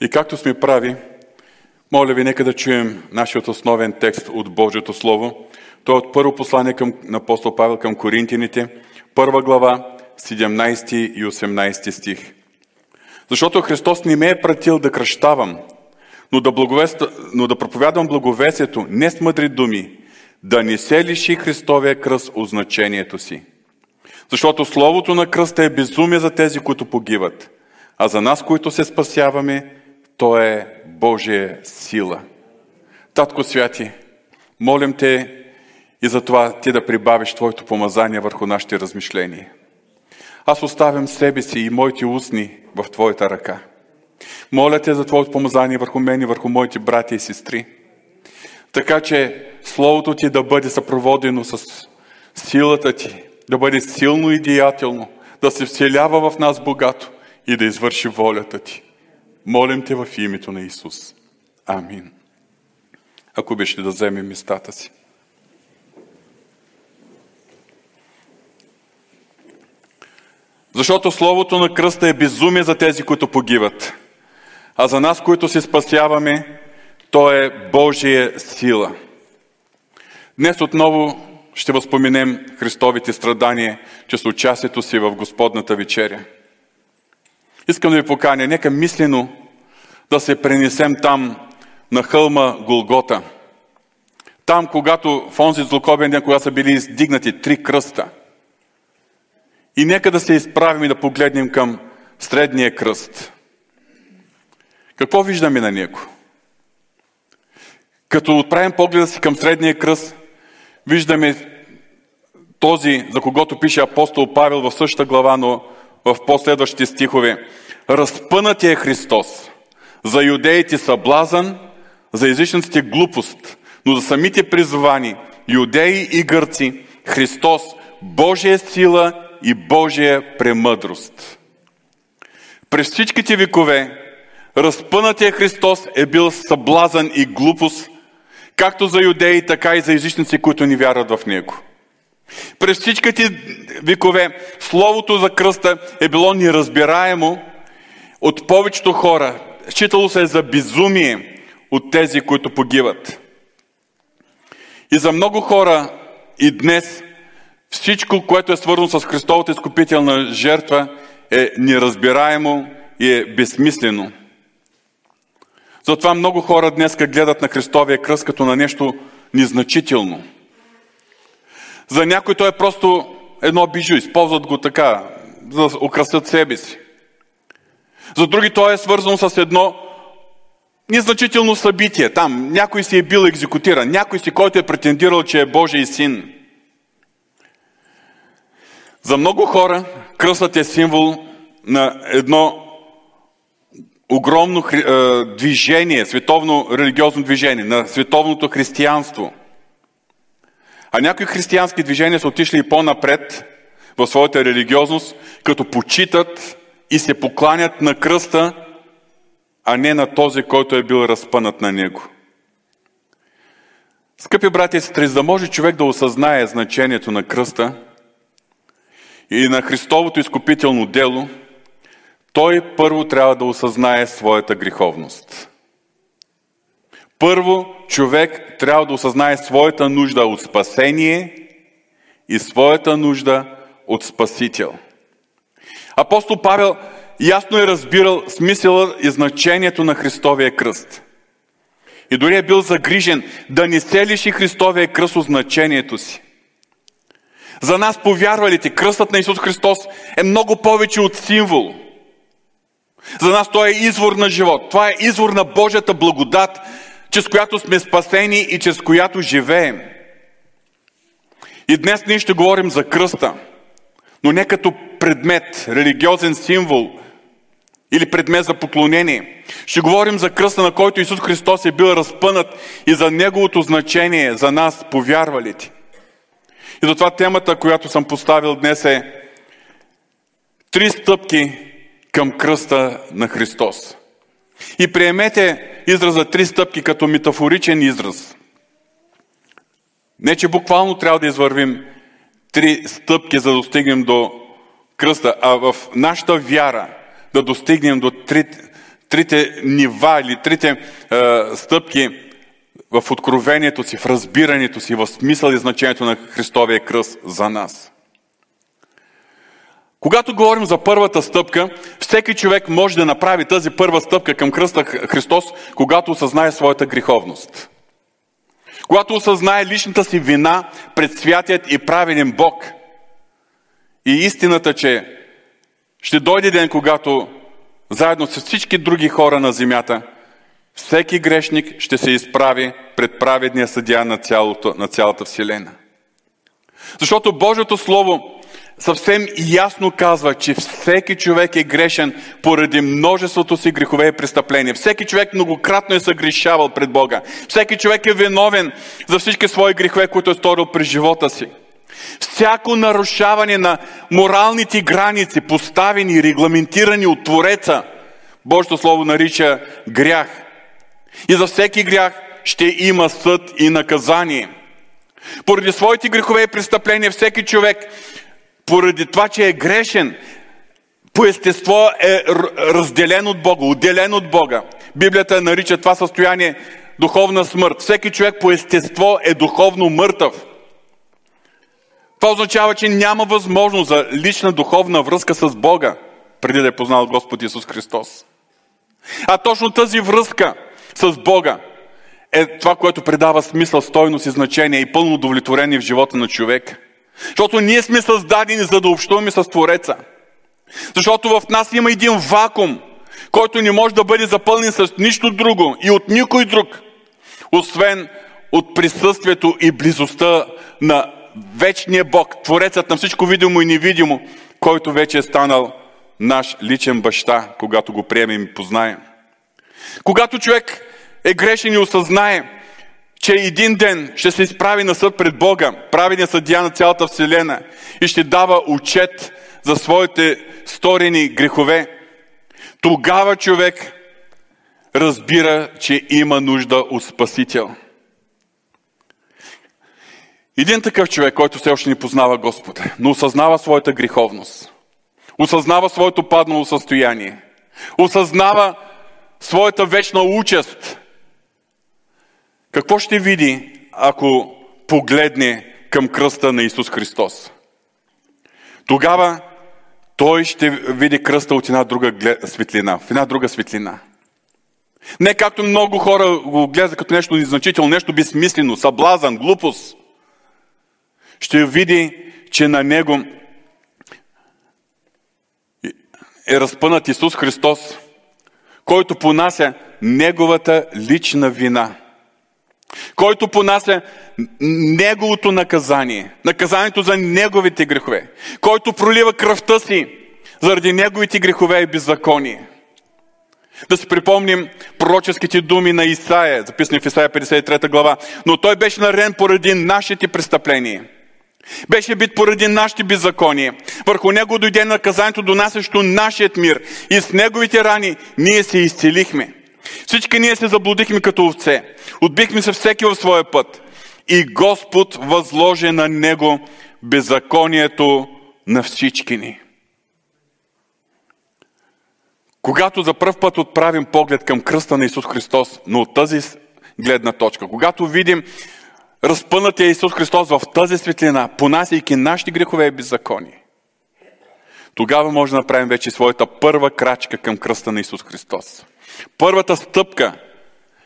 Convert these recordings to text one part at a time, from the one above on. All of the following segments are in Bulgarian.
И както сме прави, моля ви, нека да чуем нашият основен текст от Божието Слово. Той е от първо послание към, на апостол Павел към Коринтините, първа глава, 17 и 18 стих. Защото Христос не ме е пратил да кръщавам, но да, но да проповядвам благовесието не с мъдри думи, да не се лиши Христовия кръст от значението си. Защото Словото на кръста е безумие за тези, които погиват, а за нас, които се спасяваме, то е Божия сила. Татко Святи, молим Те и за това Ти да прибавиш Твоето помазание върху нашите размишления. Аз оставям себе си и моите устни в Твоята ръка. Моля Те за Твоето помазание върху мен и върху моите брати и сестри. Така че Словото Ти да бъде съпроводено с силата Ти, да бъде силно и деятелно, да се вселява в нас богато и да извърши волята Ти. Молим Те в името на Исус. Амин. Ако беше да вземем местата си. Защото Словото на кръста е безумие за тези, които погиват. А за нас, които се спасяваме, то е Божия сила. Днес отново ще възпоменем Христовите страдания чрез участието си в Господната вечеря. Искам да ви поканя, нека мислено да се пренесем там на хълма Голгота. Там, когато в онзи злокобен ден, когато са били издигнати три кръста. И нека да се изправим и да погледнем към средния кръст. Какво виждаме на него? Като отправим погледа си към средния кръст, виждаме този, за когото пише апостол Павел в същата глава, но в последващите стихове. Разпънат е Христос. За юдеите съблазън, за езичниците глупост, но за самите призвани, юдеи и гърци, Христос, Божия сила и Божия премъдрост. През всичките векове разпънатия Христос е бил съблазън и глупост, както за юдеи, така и за езичници, които ни вярват в Него. През всичките векове Словото за кръста е било неразбираемо от повечето хора. Считало се за безумие от тези, които погиват. И за много хора и днес всичко, което е свързано с Христовата изкупителна жертва, е неразбираемо и е безсмислено. Затова много хора днес гледат на Христовия кръст като на нещо незначително. За някой то е просто едно бижу, използват го така, за да украсят себе си. За други то е свързано с едно незначително събитие. Там някой си е бил екзекутиран, някой си, който е претендирал, че е Божий син. За много хора кръстът е символ на едно огромно движение, световно религиозно движение, на световното християнство. А някои християнски движения са отишли и по-напред в своята религиозност, като почитат и се покланят на кръста, а не на този, който е бил разпънат на него. Скъпи брати и сестри, за да може човек да осъзнае значението на кръста и на Христовото изкупително дело, той първо трябва да осъзнае своята греховност. Първо, човек трябва да осъзнае своята нужда от спасение и своята нужда от Спасител – Апостол Павел ясно е разбирал смисъла и значението на Христовия кръст. И дори е бил загрижен да не се лиши Христовия кръст от значението си. За нас, повярвалите, кръстът на Исус Христос е много повече от символ. За нас той е извор на живот. Това е извор на Божията благодат, чрез която сме спасени и чрез която живеем. И днес ние ще говорим за кръста – но не като предмет, религиозен символ или предмет за поклонение. Ще говорим за кръста, на който Исус Христос е бил разпънат и за неговото значение за нас, повярвалите. И затова темата, която съм поставил днес е Три стъпки към кръста на Христос. И приемете израза три стъпки като метафоричен израз. Не, че буквално трябва да извървим три стъпки, за да достигнем до кръста, а в нашата вяра да достигнем до три, трите нива или трите е, стъпки в откровението си, в разбирането си, в смисъл и значението на Христовия кръст за нас. Когато говорим за първата стъпка, всеки човек може да направи тази първа стъпка към кръста Христос, когато осъзнае своята греховност. Когато осъзнае личната си вина пред святият и праведен Бог. И истината, че ще дойде ден, когато заедно с всички други хора на земята, всеки грешник ще се изправи пред праведния съдия на, цялото, на цялата Вселена. Защото Божието Слово съвсем ясно казва, че всеки човек е грешен поради множеството си грехове и престъпления. Всеки човек многократно е съгрешавал пред Бога. Всеки човек е виновен за всички свои грехове, които е сторил през живота си. Всяко нарушаване на моралните граници, поставени регламентирани от Твореца, Божието Слово нарича грях. И за всеки грях ще има съд и наказание. Поради своите грехове и престъпления всеки човек поради това, че е грешен, по естество е разделен от Бога, отделен от Бога. Библията нарича това състояние духовна смърт. Всеки човек по естество е духовно мъртъв. Това означава, че няма възможност за лична духовна връзка с Бога, преди да е познал Господ Исус Христос. А точно тази връзка с Бога е това, което предава смисъл, стойност и значение и пълно удовлетворение в живота на човека. Защото ние сме създадени за да общуваме с Твореца. Защото в нас има един вакуум, който не може да бъде запълнен с нищо друго и от никой друг, освен от присъствието и близостта на вечния Бог, Творецът на всичко видимо и невидимо, който вече е станал наш личен баща, когато го приемем и познаем. Когато човек е грешен и осъзнае, че един ден ще се изправи на съд пред Бога, правения съдия на цялата Вселена и ще дава отчет за своите сторени грехове, тогава човек разбира, че има нужда от Спасител. Един такъв човек, който все още не познава Господа, но осъзнава своята греховност, осъзнава своето паднало състояние, осъзнава своята вечна участ – какво ще види, ако погледне към кръста на Исус Христос? Тогава той ще види кръста от една друга светлина, в една друга светлина. Не както много хора го гледат като нещо незначително, нещо безсмислено, съблазан, глупост. Ще види, че на него е разпънат Исус Христос, който понася неговата лична вина – който понася неговото наказание, наказанието за неговите грехове, който пролива кръвта си заради неговите грехове и беззаконие. Да си припомним пророческите думи на Исаия, записани в Исаия 53 глава. Но той беше нарен поради нашите престъпления. Беше бит поради нашите беззакония. Върху него дойде наказанието, донасящо нашият мир. И с неговите рани ние се изцелихме. Всички ние се заблудихме като овце. Отбихме се всеки в своя път. И Господ възложи на него беззаконието на всички ни. Когато за първ път отправим поглед към кръста на Исус Христос, но от тази гледна точка, когато видим разпънатия Исус Христос в тази светлина, понасяйки нашите грехове и беззакони, тогава може да направим вече своята първа крачка към кръста на Исус Христос. Първата стъпка,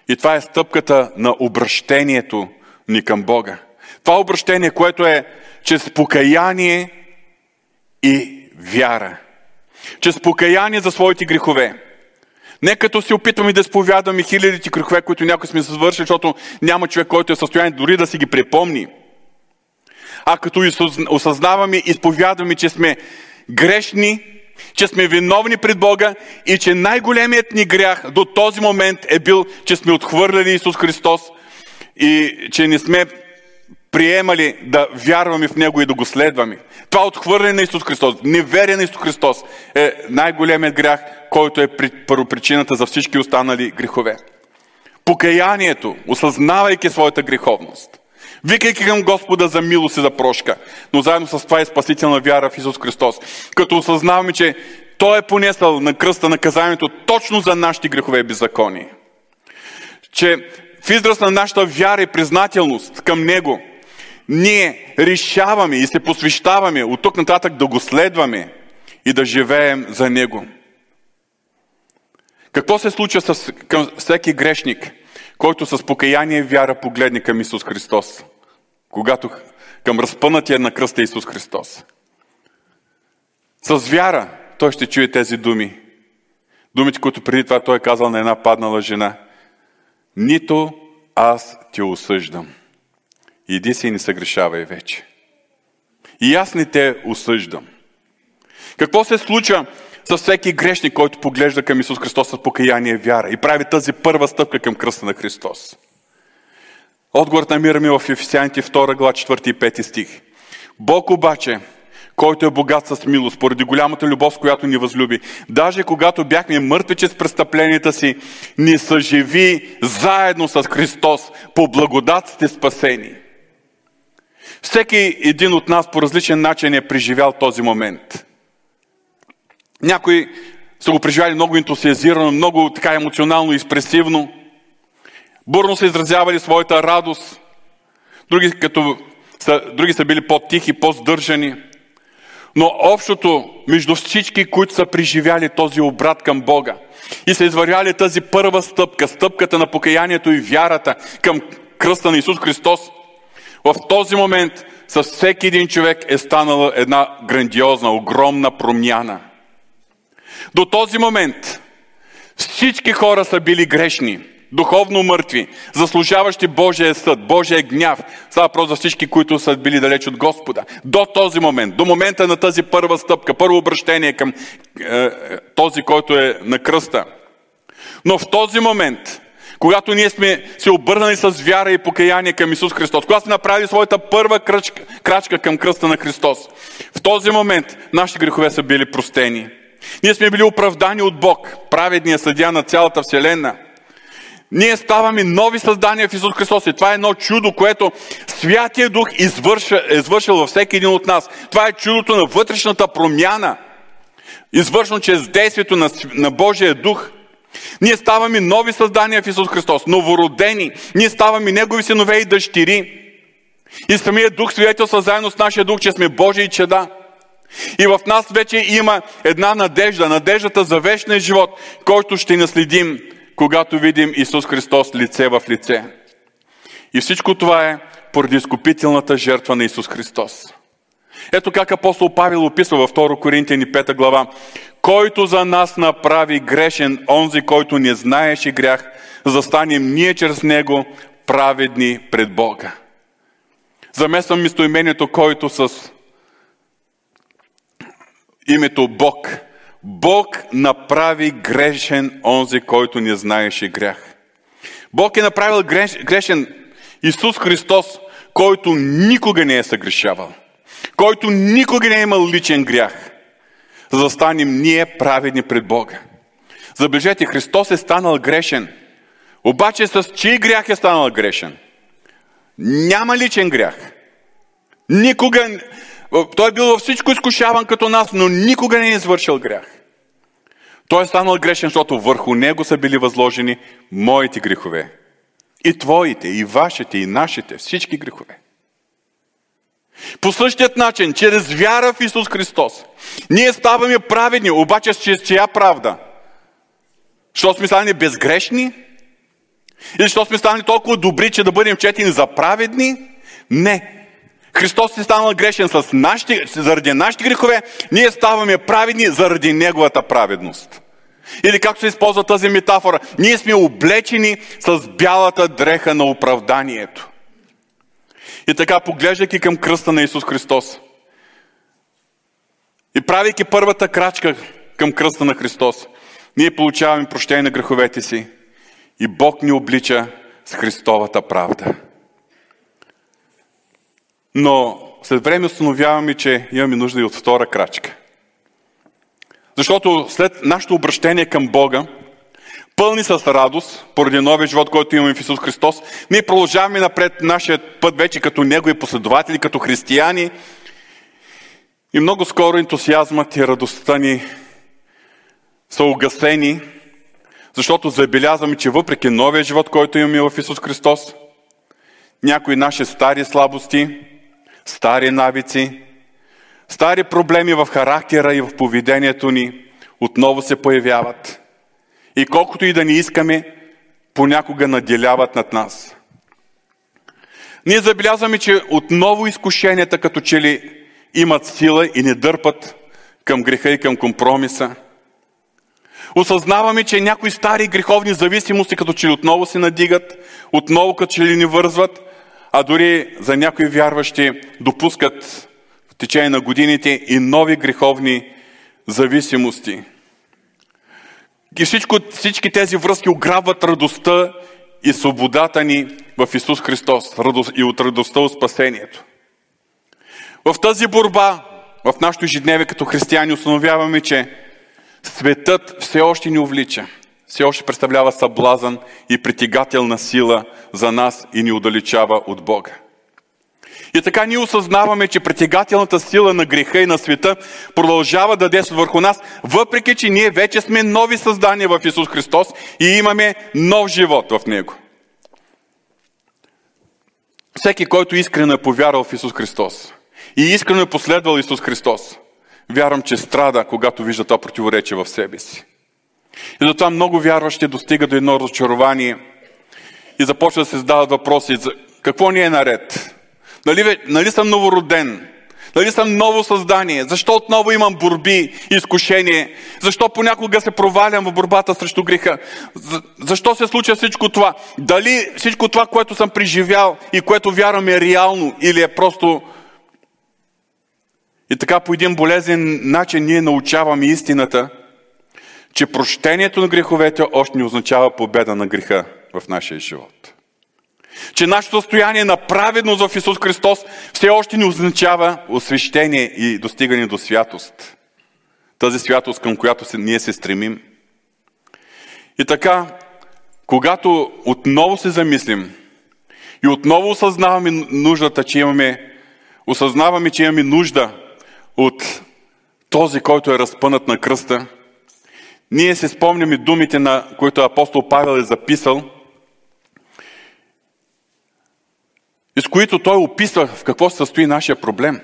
и това е стъпката на обращението ни към Бога. Това обращение, което е чрез покаяние и вяра. Чрез покаяние за своите грехове. Не като се опитваме да сповядаме хилядите грехове, които някой сме свършили, защото няма човек, който е в състояние дори да си ги припомни. А като осъзнаваме и изповядваме, че сме грешни че сме виновни пред Бога и че най-големият ни грях до този момент е бил, че сме отхвърляли Исус Христос и че не сме приемали да вярваме в Него и да го следваме. Това отхвърляне на Исус Христос, неверие на Исус Христос е най-големият грях, който е първопричината за всички останали грехове. Покаянието, осъзнавайки своята греховност, викайки към Господа за милост и за прошка, но заедно с това е спасителна вяра в Исус Христос. Като осъзнаваме, че Той е понесъл на кръста наказанието точно за нашите грехове и беззаконие. Че в израз на нашата вяра и признателност към Него, ние решаваме и се посвещаваме от тук нататък да го следваме и да живеем за Него. Какво се случва с към всеки грешник, който с покаяние и вяра погледне към Исус Христос? Когато към разпънатия на кръста Исус Христос. С вяра той ще чуе тези думи. Думите, които преди това той е казал на една паднала жена. Нито аз те осъждам. Иди си и не съгрешавай вече. И аз не те осъждам. Какво се случва с всеки грешник, който поглежда към Исус Христос с покаяние и вяра и прави тази първа стъпка към кръста на Христос? Отговорът намираме в Ефесяните 2 глава 4 и 5 стих. Бог обаче, който е богат с милост, поради голямата любов, с която ни възлюби, даже когато бяхме мъртви чрез престъпленията си, ни съживи заедно с Христос, по благодат сте спасени. Всеки един от нас по различен начин е преживял този момент. Някои са го преживяли много ентусиазирано, много така емоционално и експресивно. Бурно са изразявали своята радост. Други, като са, други са били по-тихи, по-здържани. Но общото между всички, които са преживяли този обрат към Бога и са извървяли тази първа стъпка, стъпката на покаянието и вярата към кръста на Исус Христос, в този момент с всеки един човек е станала една грандиозна, огромна промяна. До този момент всички хора са били грешни – духовно мъртви, заслужаващи Божия съд, Божия гняв. Става въпрос за всички, които са били далеч от Господа. До този момент, до момента на тази първа стъпка, първо обращение към е, този, който е на кръста. Но в този момент, когато ние сме се обърнали с вяра и покаяние към Исус Христос, когато сме направили своята първа крачка, крачка към кръста на Христос, в този момент нашите грехове са били простени. Ние сме били оправдани от Бог, праведния съдя на цялата Вселена – ние ставаме нови създания в Исус Христос. И това е едно чудо, което Святия Дух извърша, е извършил във всеки един от нас. Това е чудото на вътрешната промяна, извършено чрез действието на, на Божия Дух. Ние ставаме нови създания в Исус Христос, новородени. Ние ставаме Негови синове и дъщери. И самия Дух свидетелства заедно с нашия Дух, че сме Божии чеда. И в нас вече има една надежда, надеждата за вечния живот, който ще наследим когато видим Исус Христос лице в лице. И всичко това е поради изкупителната жертва на Исус Христос. Ето как апостол Павел описва във 2 Коринтияни 5 глава. Който за нас направи грешен, онзи, който не знаеше грях, за да станем ние чрез него праведни пред Бога. Замесвам местоимението, който с името Бог – Бог направи грешен онзи, който не знаеше грях. Бог е направил грешен Исус Христос, който никога не е съгрешавал, който никога не е имал личен грях, за да станем ние праведни пред Бога. Забележете, Христос е станал грешен, обаче с чий грях е станал грешен? Няма личен грях. Никога той е бил във всичко изкушаван като нас, но никога не е извършил грях. Той е станал грешен, защото върху него са били възложени моите грехове. И твоите, и вашите, и нашите, всички грехове. По същият начин, чрез вяра в Исус Христос, ние ставаме праведни, обаче чрез чия правда? Що сме станали безгрешни? Или що сме станали толкова добри, че да бъдем четени за праведни? Не. Христос е станал грешен с нашите, заради нашите грехове, ние ставаме праведни заради Неговата праведност. Или както се използва тази метафора, ние сме облечени с бялата дреха на оправданието. И така, поглеждайки към кръста на Исус Христос и правейки първата крачка към кръста на Христос, ние получаваме прощение на греховете си и Бог ни облича с Христовата правда. Но след време установяваме, че имаме нужда и от втора крачка. Защото след нашето обращение към Бога, пълни с радост, поради новия живот, който имаме в Исус Христос, ние продължаваме напред нашия път вече като Негови последователи, като християни. И много скоро ентусиазмът и радостта ни са угасени, защото забелязваме, че въпреки новия живот, който имаме в Исус Христос, някои наши стари слабости, стари навици, стари проблеми в характера и в поведението ни отново се появяват. И колкото и да ни искаме, понякога наделяват над нас. Ние забелязваме, че отново изкушенията като че ли имат сила и не дърпат към греха и към компромиса. Осъзнаваме, че някои стари греховни зависимости като че ли отново се надигат, отново като че ли ни вързват, а дори за някои вярващи допускат в течение на годините и нови греховни зависимости. И всичко, всички тези връзки ограбват радостта и свободата ни в Исус Христос и от радостта от спасението. В тази борба, в нашото ежедневие като християни, установяваме, че светът все още ни увлича. Все още представлява съблазън и притегателна сила за нас и ни удалечава от Бога. И така ние осъзнаваме, че притегателната сила на греха и на света продължава да действа върху нас, въпреки че ние вече сме нови създания в Исус Христос и имаме нов живот в Него. Всеки, който искрено е повярвал в Исус Христос и искрено е последвал Исус Христос, вярвам, че страда, когато вижда това противоречие в себе си. И затова много вярващи достига до едно разочарование и започва да се задават въпроси за какво ни е наред. Нали, нали съм новороден? Нали съм ново създание? Защо отново имам борби изкушение? Защо понякога се провалям в борбата срещу греха? Защо се случва всичко това? Дали всичко това, което съм преживял и което вярвам е реално или е просто... И така по един болезен начин ние научаваме истината, че прощението на греховете още не означава победа на греха в нашия живот. Че нашето състояние на праведност в Исус Христос все още не означава освещение и достигане до святост. Тази святост, към която ние се стремим. И така, когато отново се замислим и отново осъзнаваме нуждата, че имаме, осъзнаваме, че имаме нужда от този, който е разпънат на кръста, ние се спомняме думите, на които апостол Павел е записал – и с които той описва в какво състои нашия проблем.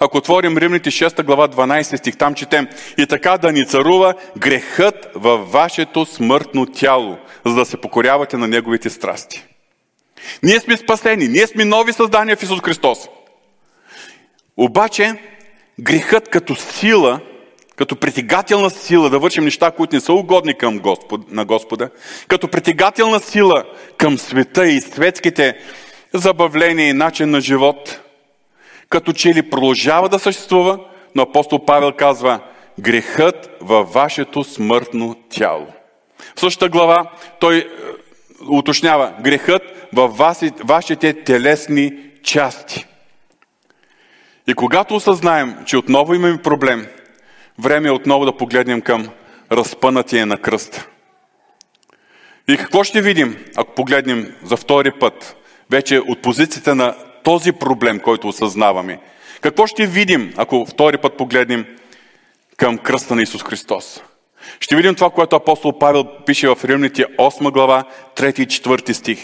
Ако отворим Римните 6 глава 12 стих, там четем И така да ни царува грехът във вашето смъртно тяло, за да се покорявате на неговите страсти. Ние сме спасени, ние сме нови създания в Исус Христос. Обаче, грехът като сила, като притегателна сила да вършим неща, които не са угодни към Господ, на Господа, като притегателна сила към света и светските забавление и начин на живот, като че ли продължава да съществува, но апостол Павел казва грехът във вашето смъртно тяло. В същата глава той е, уточнява грехът във вашите телесни части. И когато осъзнаем, че отново имаме проблем, време е отново да погледнем към разпънатия на кръста. И какво ще видим, ако погледнем за втори път вече от позицията на този проблем, който осъзнаваме. Какво ще видим, ако втори път погледнем към кръста на Исус Христос? Ще видим това, което апостол Павел пише в Римните 8 глава, 3 и 4 стих.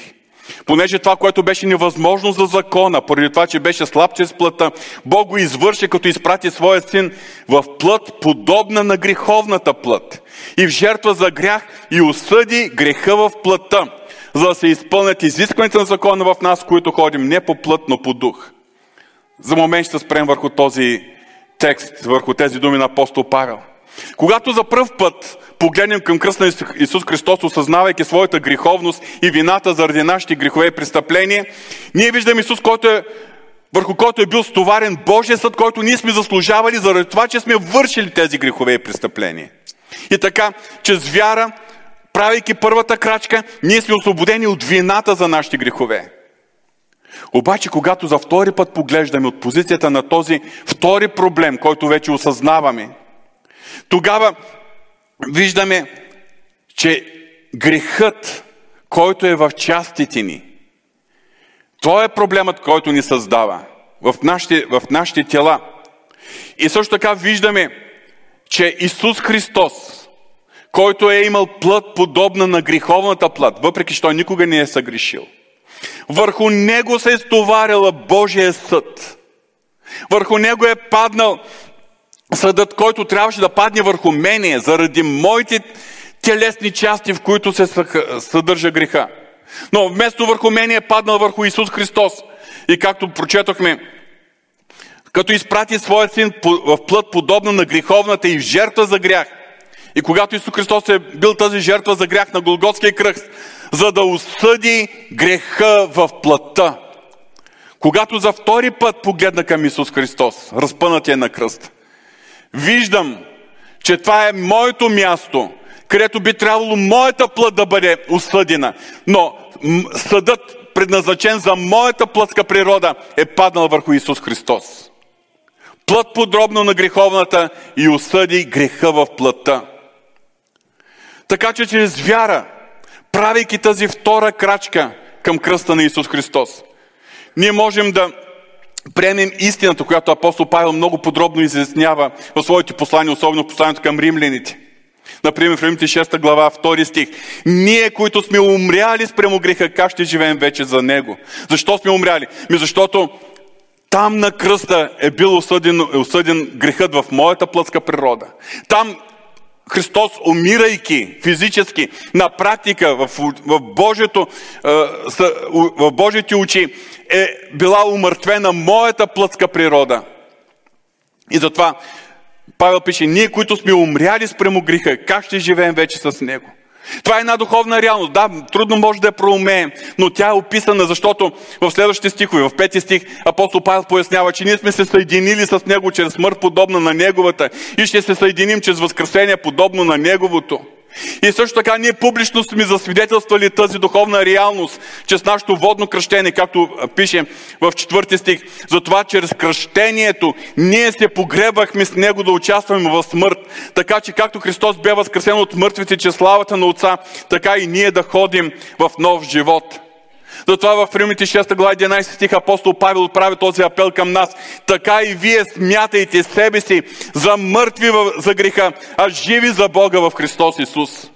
Понеже това, което беше невъзможно за закона, поради това, че беше слаб чрез плътта, Бог го извърши, като изпрати своя син в плът, подобна на греховната плът. И в жертва за грях и осъди греха в плътта, за да се изпълнят изискването на закона в нас, които ходим не по плът, но по дух. За момент ще спрем върху този текст, върху тези думи на апостол Павел. Когато за първ път погледнем към кръст на Исус Христос, осъзнавайки своята греховност и вината заради нашите грехове и престъпления, ние виждаме Исус, който е, върху който е бил стоварен Божия съд, който ние сме заслужавали заради това, че сме вършили тези грехове и престъпления. И така, чрез вяра правейки първата крачка, ние сме освободени от вината за нашите грехове. Обаче, когато за втори път поглеждаме от позицията на този втори проблем, който вече осъзнаваме, тогава виждаме, че грехът, който е в частите ни, той е проблемът, който ни създава в нашите, в нашите тела. И също така виждаме, че Исус Христос който е имал плът подобна на греховната плът, въпреки че той никога не е съгрешил. Върху него се е стоварила Божия съд. Върху него е паднал съдът, който трябваше да падне върху мене, заради моите телесни части, в които се съдържа греха. Но вместо върху мене е паднал върху Исус Христос. И както прочетохме, като изпрати своя син в плът подобна на греховната и в жертва за грях. И когато Исус Христос е бил тази жертва за грях на Голготския кръст, за да осъди греха в плътта. Когато за втори път погледна към Исус Христос, разпънатия на кръст, виждам, че това е моето място, където би трябвало моята плът да бъде осъдена. Но съдът, предназначен за моята плътска природа, е паднал върху Исус Христос. Плът подробно на греховната и осъди греха в плътта. Така че чрез вяра, правейки тази втора крачка към кръста на Исус Христос, ние можем да приемем истината, която апостол Павел много подробно изяснява в своите послания, особено посланието към римляните. Например, в Римите 6 глава, 2 стих. Ние, които сме умряли спрямо греха, как ще живеем вече за Него? Защо сме умряли? Ми защото там на кръста е бил осъден, е осъден грехът в моята плътска природа. Там Христос, умирайки физически, на практика в, в, Божието, в Божите очи, е била умъртвена моята плътска природа. И затова Павел пише, ние, които сме умряли спрямо греха, как ще живеем вече с него? Това е една духовна реалност. Да, трудно може да я проумеем, но тя е описана, защото в следващите стихове, в пети стих, апостол Павел пояснява, че ние сме се съединили с Него чрез смърт подобна на Неговата и ще се съединим чрез възкресение подобно на Неговото. И също така ние публично сме засвидетелствали тази духовна реалност, чрез нашето водно кръщение, както пише в четвърти стих. Затова чрез кръщението ние се погребахме с Него да участваме в смърт. Така че както Христос бе възкресен от мъртвите, че славата на Отца, така и ние да ходим в нов живот. Затова в Римите 6 глава 11 стих апостол Павел прави този апел към нас. Така и вие смятайте себе си за мъртви за греха, а живи за Бога в Христос Исус.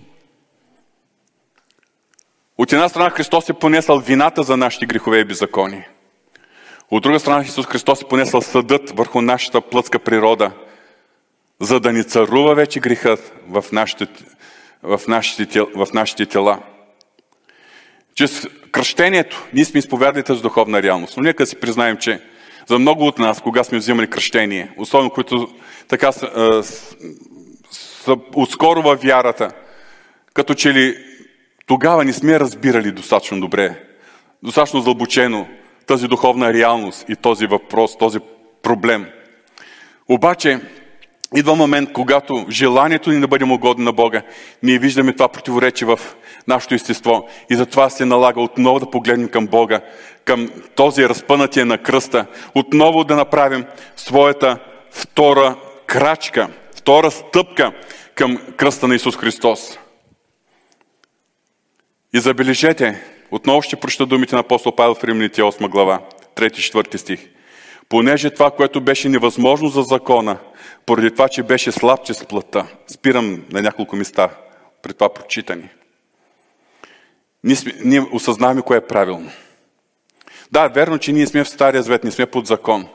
От една страна Христос е понесъл вината за нашите грехове и беззакони. От друга страна Исус Христос е понесъл съдът върху нашата плътска природа, за да ни царува вече грехът в нашите, в нашите, в нашите тела. Чрез кръщението ние сме изповядали тази духовна реалност. Но нека си признаем, че за много от нас, кога сме взимали кръщение, особено които така са, са отскоро във вярата, като че ли тогава не сме разбирали достатъчно добре, достатъчно задълбочено тази духовна реалност и този въпрос, този проблем. Обаче, идва момент, когато желанието ни да бъдем угодни на Бога, ние виждаме това противоречие в нашето естество. И затова се налага отново да погледнем към Бога, към този разпънатие на кръста, отново да направим своята втора крачка, втора стъпка към кръста на Исус Христос. И забележете, отново ще прочета думите на апостол Павел в Римляните 8 глава, 3-4 стих. Понеже това, което беше невъзможно за закона, поради това, че беше слаб чрез плътта. Спирам на няколко места при това прочитане. Ние, сме, ние осъзнаваме кое е правилно. Да, верно, че ние сме в Стария Завет, не сме под закон,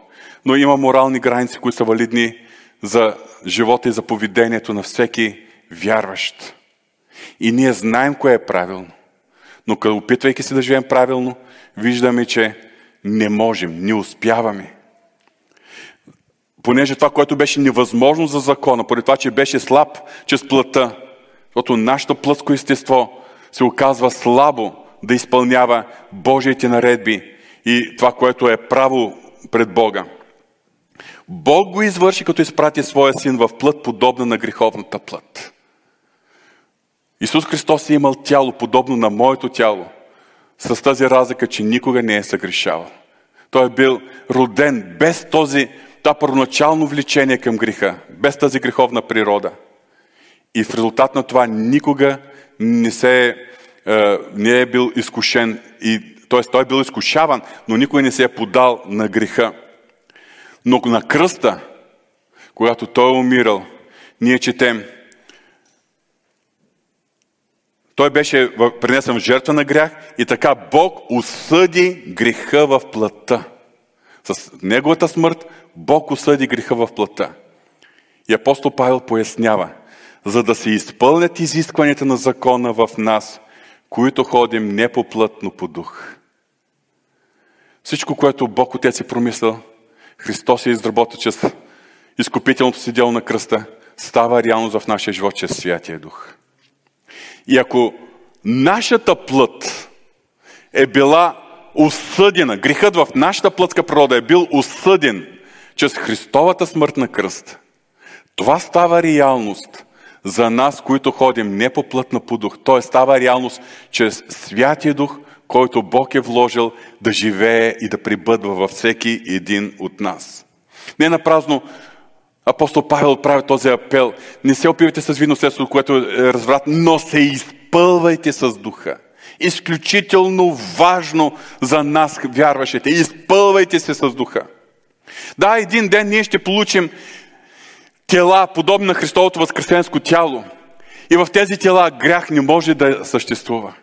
но има морални граници, които са валидни за живота и за поведението на всеки вярващ. И ние знаем кое е правилно. Но като опитвайки се да живеем правилно, виждаме, че не можем, не успяваме понеже това, което беше невъзможно за закона, поради това, че беше слаб чрез плътта, защото нашето плътско естество се оказва слабо да изпълнява Божиите наредби и това, което е право пред Бога. Бог го извърши, като изпрати своя син в плът, подобна на греховната плът. Исус Христос е имал тяло, подобно на моето тяло, с тази разлика, че никога не е съгрешавал. Той е бил роден без този това първоначално влечение към греха, без тази греховна природа. И в резултат на това никога не, се, е, не е бил изкушен, и, т.е. той е бил изкушаван, но никой не се е подал на греха. Но на кръста, когато той е умирал, ние четем, Той беше принесен в жертва на грях и така Бог осъди греха в плътта. С неговата смърт Бог осъди греха в плътта. И апостол Павел пояснява, за да се изпълнят изискванията на закона в нас, които ходим не по плът, но по дух. Всичко, което Бог Отец е промислил, Христос е изработил чрез изкупителното си дело на кръста, става реалност в нашия живот чрез Святия Дух. И ако нашата плът е била осъдена, грехът в нашата плътска природа е бил осъден чрез Христовата смърт на кръст, това става реалност за нас, които ходим не по плът на по дух. Той става реалност чрез Святия Дух, който Бог е вложил да живее и да прибъдва във всеки един от нас. Не на празно апостол Павел прави този апел. Не се опивайте с вино следство, което е разврат, но се изпълвайте с духа. Изключително важно за нас, вярващите. Изпълвайте се с духа. Да, един ден ние ще получим тела, подобни на Христовото възкресенско тяло. И в тези тела грях не може да съществува.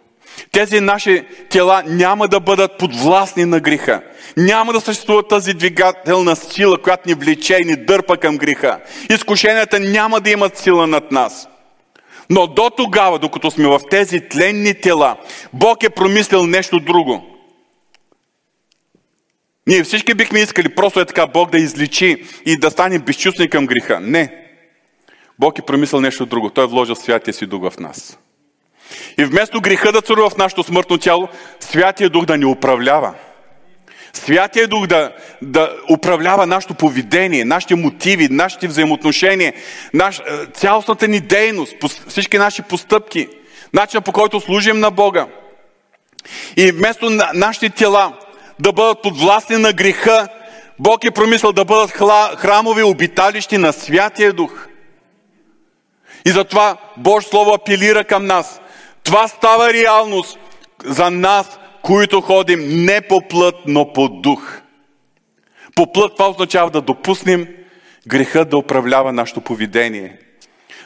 Тези наши тела няма да бъдат подвластни на греха. Няма да съществува тази двигателна сила, която ни влече и ни дърпа към греха. Изкушенията няма да имат сила над нас. Но до тогава, докато сме в тези тленни тела, Бог е промислил нещо друго. Ние всички бихме искали просто е така Бог да изличи и да стане безчувствени към греха. Не. Бог е промислил нещо друго. Той е вложил святия си дух в нас. И вместо греха да царува в нашето смъртно тяло, Святия Дух да ни управлява. Святия Дух да, да управлява нашето поведение, нашите мотиви, нашите взаимоотношения, наш, е, цялостната ни дейност, всички наши постъпки, начинът по който служим на Бога. И вместо на, нашите тела да бъдат подвластни на греха, Бог е промислял да бъдат храмови обиталищи на Святия Дух. И затова Божие Слово апелира към нас – това става реалност за нас, които ходим не по плът, но по дух. По плът това означава да допуснем греха да управлява нашето поведение,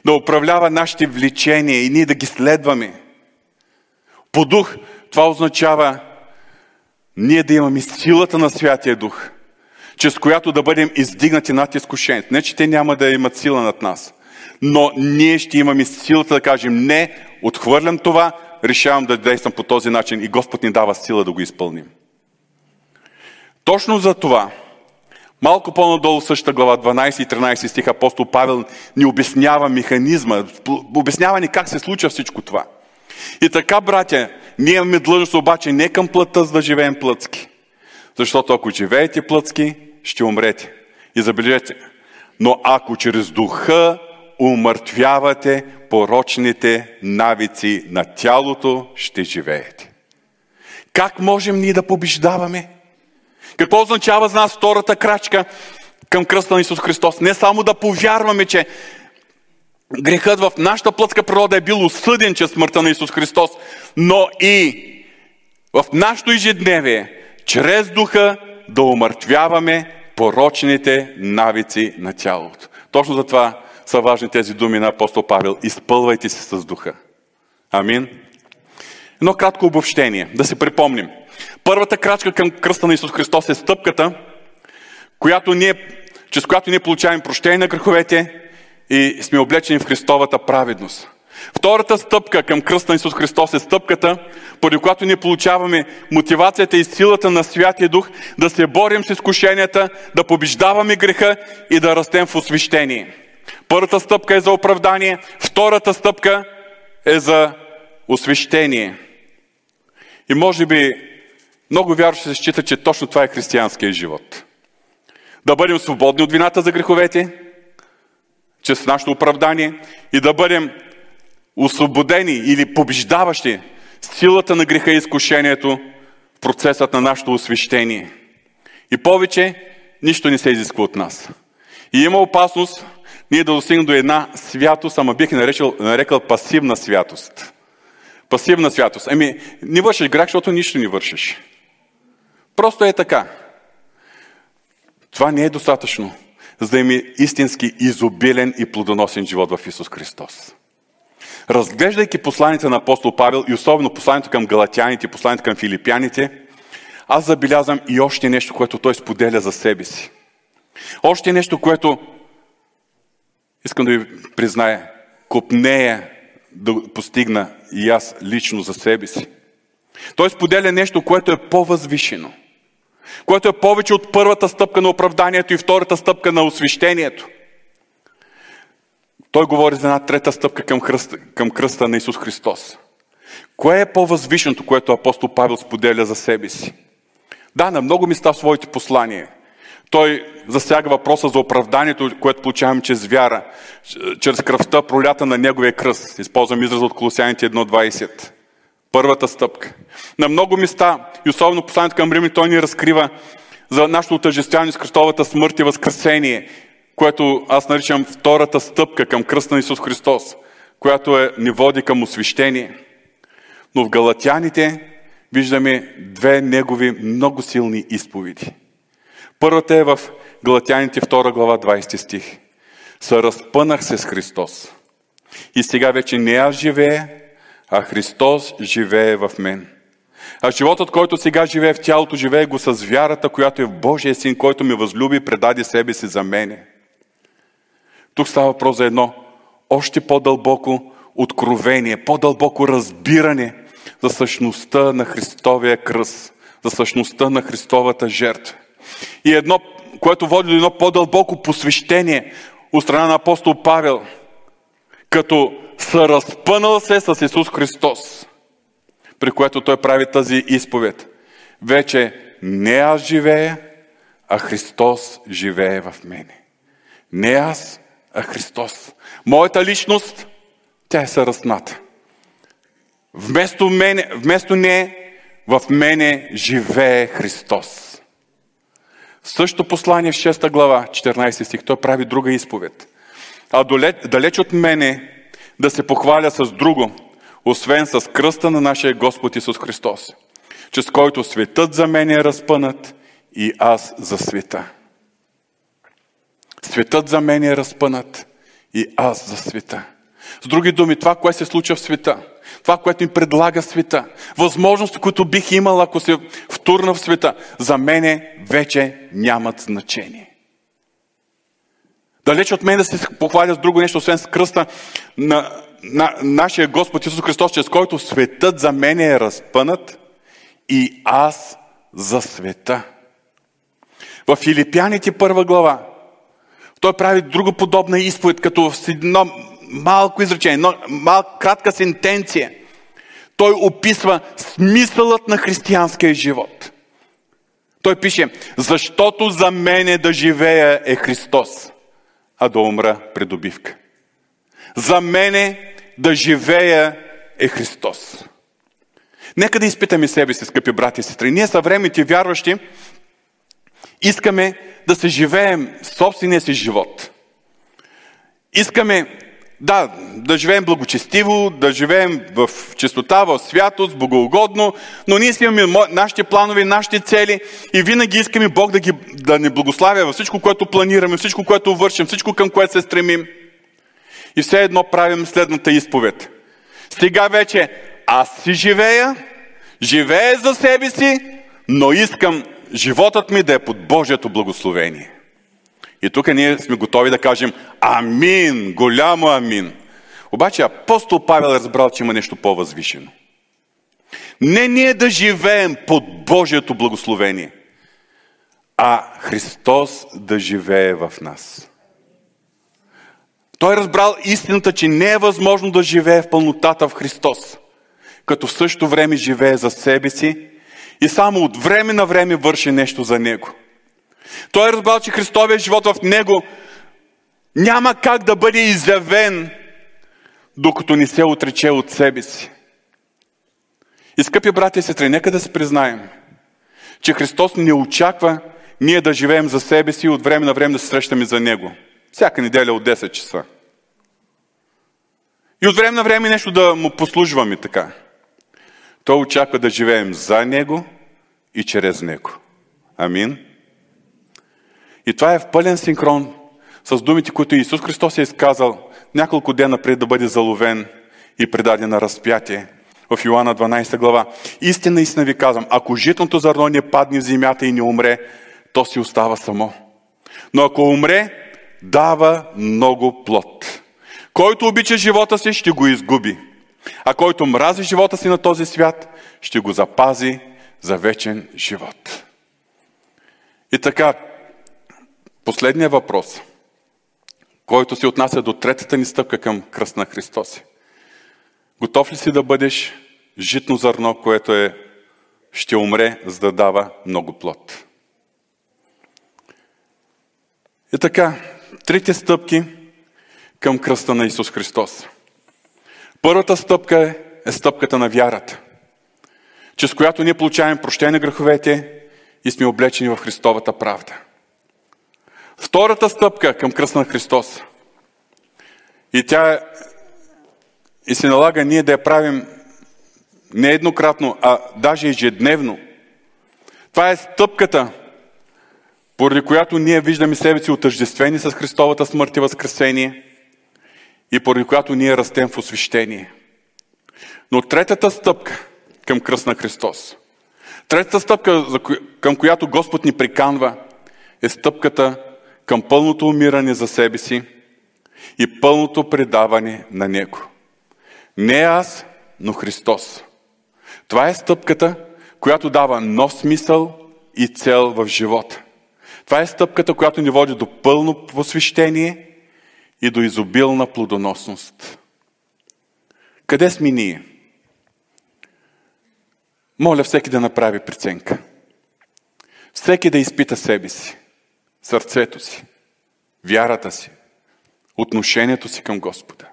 да управлява нашите влечения и ние да ги следваме. По дух това означава ние да имаме силата на Святия Дух, чрез която да бъдем издигнати над изкушението. Не, че те няма да имат сила над нас, но ние ще имаме силата да кажем не, отхвърлям това, решавам да действам по този начин и Господ ни дава сила да го изпълним. Точно за това, малко по-надолу същата глава, 12 и 13 стих, апостол Павел ни обяснява механизма, обяснява ни как се случва всичко това. И така, братя, ние имаме длъжност обаче не към плътта, за да живеем плътски. Защото ако живеете плътски, ще умрете. И забележете, но ако чрез духа умъртвявате порочните навици на тялото, ще живеете. Как можем ние да побеждаваме? Какво означава за нас втората крачка към кръста на Исус Христос? Не само да повярваме, че грехът в нашата плътска природа е бил осъден чрез смъртта на Исус Христос, но и в нашето ежедневие, чрез духа, да умъртвяваме порочните навици на тялото. Точно за това са важни тези думи на апостол Павел. Изпълвайте се с духа. Амин. Едно кратко обобщение, да се припомним. Първата крачка към кръста на Исус Христос е стъпката, която ние, чрез която ние получаваме прощение на греховете и сме облечени в Христовата праведност. Втората стъпка към кръста на Исус Христос е стъпката, поради която ние получаваме мотивацията и силата на Святия Дух да се борим с изкушенията, да побеждаваме греха и да растем в освещение. Първата стъпка е за оправдание, втората стъпка е за освещение. И може би много вярващи се считат, че точно това е християнския живот. Да бъдем свободни от вината за греховете, чрез нашето оправдание и да бъдем освободени или побеждаващи силата на греха и изкушението в процесът на нашето освещение. И повече нищо не се изисква от нас. И има опасност ние да достигнем до една святост, ама бих нарекал, нарекал пасивна святост. Пасивна святост. Еми, не вършиш грях, защото нищо не вършиш. Просто е така. Това не е достатъчно, за да има истински изобилен и плодоносен живот в Исус Христос. Разглеждайки посланите на апостол Павел и особено посланието към галатяните, посланието към филипяните, аз забелязвам и още нещо, което той споделя за себе си. Още нещо, което искам да ви призная, копнея да постигна и аз лично за себе си. Той споделя нещо, което е по-възвишено. Което е повече от първата стъпка на оправданието и втората стъпка на освещението. Той говори за една трета стъпка към кръста, към кръста на Исус Христос. Кое е по-възвишеното, което апостол Павел споделя за себе си? Да, на много места в своите послания. Той засяга въпроса за оправданието, което получаваме чрез вяра, чрез кръвта, пролята на неговия кръст. Използвам израз от Колосяните 1.20. Първата стъпка. На много места, и особено посланието към Рими, той ни разкрива за нашето отъжествяване с Христовата смърт и възкресение, което аз наричам втората стъпка към кръста на Исус Христос, която е, ни води към освещение. Но в Галатяните виждаме две негови много силни изповеди. Първата е в Галатяните 2 глава 20 стих. Съразпънах се с Христос. И сега вече не аз живея, а Христос живее в мен. А животът, който сега живее в тялото, живее го с вярата, която е в Божия Син, който ме възлюби и предаде себе си за мене. Тук става въпрос за едно още по-дълбоко откровение, по-дълбоко разбиране за същността на Христовия кръст, за същността на Христовата жертва. И едно, което води до едно по-дълбоко посвещение от страна на апостол Павел, като съразпънал се с Исус Христос, при което той прави тази изповед. Вече не аз живея, а Христос живее в мене. Не аз, а Христос. Моята личност, тя е съразната. Вместо, мене, вместо не, в мене живее Христос. Същото послание в 6 глава, 14 стих, той прави друга изповед. А далеч от мене да се похваля с друго, освен с кръста на нашия Господ Исус Христос, чрез който светът за мен е разпънат и аз за света. Светът за мен е разпънат и аз за света. С други думи, това, което се случва в света, това, което ми предлага света, възможности, които бих имал, ако се втурна в света, за мене вече нямат значение. Далеч от мен да се похваля с друго нещо, освен с кръста на, на нашия Господ Исус Христос, чрез който светът за мен е разпънат и аз за света. В Филипяните първа глава той прави друга подобна изповед, като в едно малко изречение, едно мал, кратка сентенция. Той описва смисълът на християнския живот. Той пише, защото за мене да живея е Христос а да умра придобивка. За мене да живея е Христос. Нека да изпитаме себе си, скъпи брати и сестри. Ние съвременните вярващи искаме да се живеем собствения си живот. Искаме да, да живеем благочестиво, да живеем в чистота, в святост, богоугодно, но ние си имаме нашите планове, нашите цели и винаги искаме Бог да, ги, да ни благославя във всичко, което планираме, всичко, което вършим, всичко към което се стремим. И все едно правим следната изповед. Стига вече аз си живея, живея за себе си, но искам животът ми да е под Божието благословение. И тук ние сме готови да кажем Амин, голямо Амин. Обаче апостол Павел е разбрал, че има нещо по-възвишено. Не ние да живеем под Божието благословение, а Христос да живее в нас. Той е разбрал истината, че не е възможно да живее в пълнотата в Христос, като в същото време живее за себе си и само от време на време върши нещо за Него. Той е разбрал, че Христовия живот в него няма как да бъде изявен, докато не се отрече от себе си. И скъпи брати и сестри, нека да се признаем, че Христос не очаква ние да живеем за себе си и от време на време да се срещаме за Него. Всяка неделя от 10 часа. И от време на време нещо да му послужваме така. Той очаква да живеем за Него и чрез Него. Амин. И това е в пълен синхрон с думите, които Исус Христос е изказал няколко дена преди да бъде заловен и предаден на разпятие. В Йоанна 12 глава. Истина, истина ви казвам, ако житното зърно не падне в земята и не умре, то си остава само. Но ако умре, дава много плод. Който обича живота си, ще го изгуби. А който мрази живота си на този свят, ще го запази за вечен живот. И така, последният въпрос, който се отнася до третата ни стъпка към кръст на Христос. Готов ли си да бъдеш житно зърно, което е, ще умре, за да дава много плод? И така, трите стъпки към кръста на Исус Христос. Първата стъпка е, е стъпката на вярата, чрез която ние получаваме прощение на греховете и сме облечени в Христовата правда. Втората стъпка към кръста на Христос. И тя е, и се налага ние да я правим не еднократно, а даже ежедневно. Това е стъпката, поради която ние виждаме себе си отъждествени с Христовата смърт и възкресение и поради която ние растем в освещение. Но третата стъпка към кръст на Христос, третата стъпка, към която Господ ни приканва, е стъпката към пълното умиране за себе си и пълното предаване на Него. Не аз, но Христос. Това е стъпката, която дава нов смисъл и цел в живота. Това е стъпката, която ни води до пълно посвещение и до изобилна плодоносност. Къде сме ние? Моля всеки да направи преценка. Всеки да изпита себе си, сърцето си, вярата си, отношението си към Господа.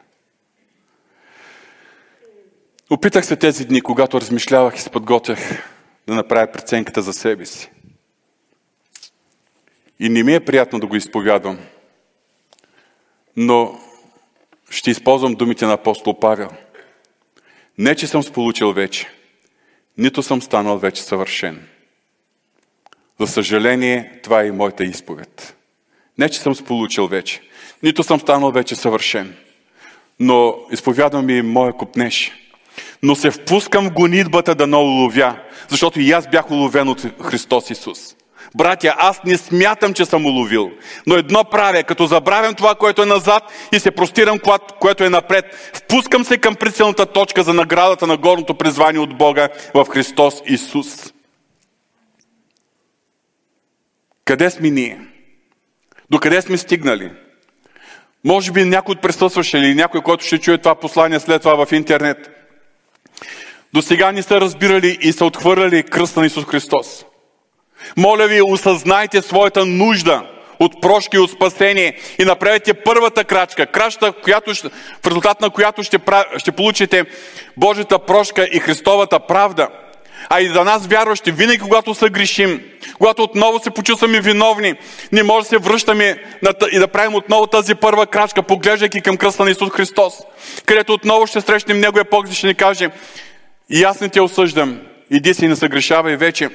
Опитах се тези дни, когато размишлявах и се подготвях да направя преценката за себе си. И не ми е приятно да го изповядвам. Но ще използвам думите на апостол Павел. Не, че съм сполучил вече, нито съм станал вече съвършен. За съжаление, това е и моята изповед. Не, че съм сполучил вече, нито съм станал вече съвършен. Но изповядвам и моя купнеж. Но се впускам в гонитбата да не уловя, защото и аз бях уловен от Христос Исус. Братя, аз не смятам, че съм уловил. Но едно правя, като забравям това, което е назад и се простирам, което е напред. Впускам се към прицелната точка за наградата на горното призвание от Бога в Христос Исус. Къде сме ние? До къде сме стигнали? Може би някой от присъстващи или някой, който ще чуе това послание след това в интернет. До сега не са разбирали и са отхвърляли кръста на Исус Христос. Моля ви, осъзнайте своята нужда от прошки, от спасение и направете първата крачка, крачка, която, в резултат на която ще, ще получите Божията прошка и Христовата правда. А и за нас вярващи, винаги когато се грешим, когато отново се почувстваме виновни, не може да се връщаме и да правим отново тази първа крачка, поглеждайки към кръста на Исус Христос, където отново ще срещнем Неговия поглед и ще ни каже, и аз не те осъждам, иди си и не съгрешавай вече.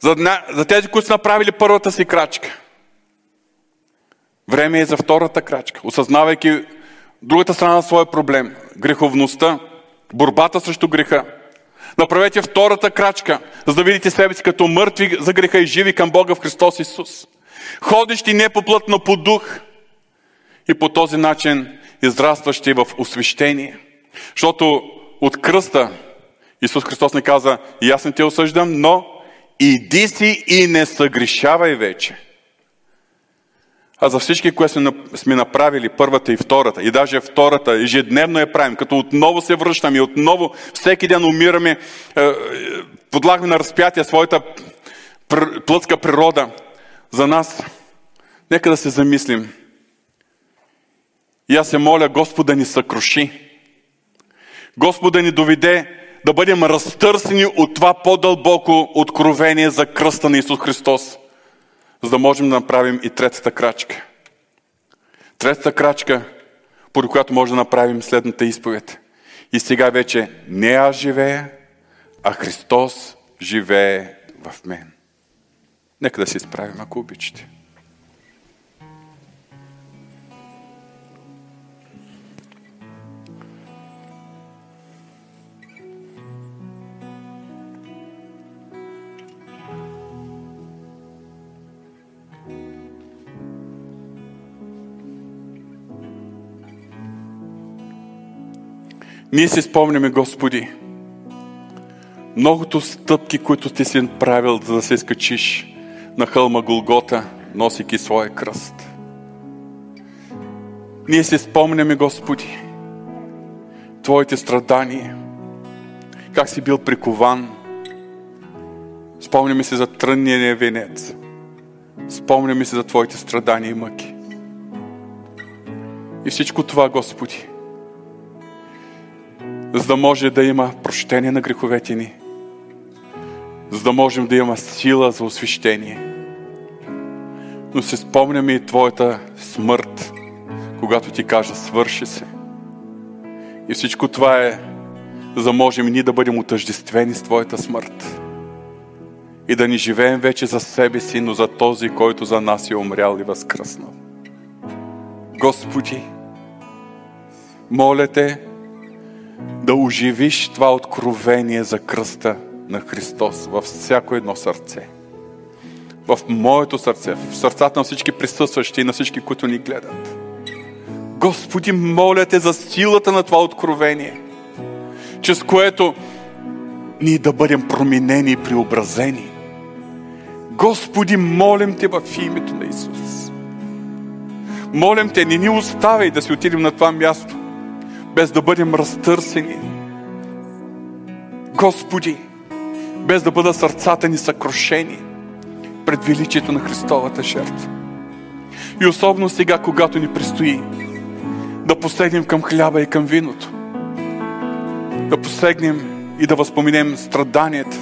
За, за тези, които са направили първата си крачка. Време е за втората крачка. Осъзнавайки другата страна на своя проблем, греховността, борбата срещу греха. Направете втората крачка, за да видите себе си като мъртви за греха и живи към Бога в Христос Исус. Ходещи не по плът, но по дух. И по този начин израстващи в освещение. Защото от кръста Исус Христос не каза, и аз не те осъждам, но Иди си и не съгрешавай вече. А за всички, които сме направили първата и втората, и даже втората, ежедневно я правим, като отново се връщаме и отново всеки ден умираме, е, е, подлагаме на разпятие своята плътска природа, за нас, нека да се замислим. И аз се моля Господ да ни съкруши. Господ да ни доведе да бъдем разтърсени от това по-дълбоко откровение за кръста на Исус Христос, за да можем да направим и третата крачка. Третата крачка, поради която може да направим следната изповед. И сега вече не аз живея, а Христос живее в мен. Нека да се изправим, ако обичате. Ние си спомняме, Господи, многото стъпки, които ти си правил, за да се скачиш на хълма Голгота, носики своя кръст. Ние си спомняме, Господи, Твоите страдания, как си бил прикован. Спомняме се за трънния венец. Спомняме се за Твоите страдания и мъки. И всичко това, Господи, за да може да има прощение на греховете ни, за да можем да има сила за освещение. Но се спомняме и Твоята смърт, когато Ти кажа свърши се. И всичко това е, за да можем ние да бъдем отъждествени с Твоята смърт. И да ни живеем вече за себе си, но за този, който за нас е умрял и възкръснал. Господи, моля Те да оживиш това откровение за кръста на Христос във всяко едно сърце. В моето сърце, в сърцата на всички присъстващи и на всички, които ни гледат. Господи, моля Те за силата на това откровение, чрез което ние да бъдем променени и преобразени. Господи, молим Те в името на Исус. Молим Те, не ни оставяй да си отидем на това място, без да бъдем разтърсени. Господи, без да бъдат сърцата ни съкрушени пред величието на Христовата жертва. И особено сега, когато ни предстои да посегнем към хляба и към виното. Да посегнем и да възпоменем страданията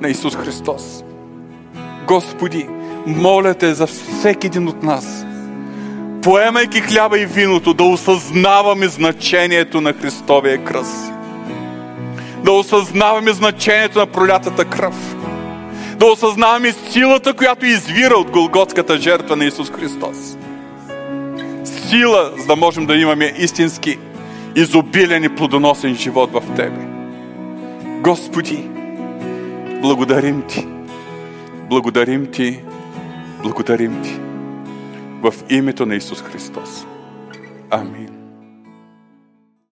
на Исус Христос. Господи, моля Те за всеки един от нас, поемайки хляба и виното, да осъзнаваме значението на Христовия кръст. Да осъзнаваме значението на пролятата кръв. Да осъзнаваме силата, която извира от Голготската жертва на Исус Христос сила, за да можем да имаме истински изобилен и плодоносен живот в Тебе. Господи, благодарим Ти. Благодарим Ти. Благодарим Ти. В името на Исус Христос. Амин.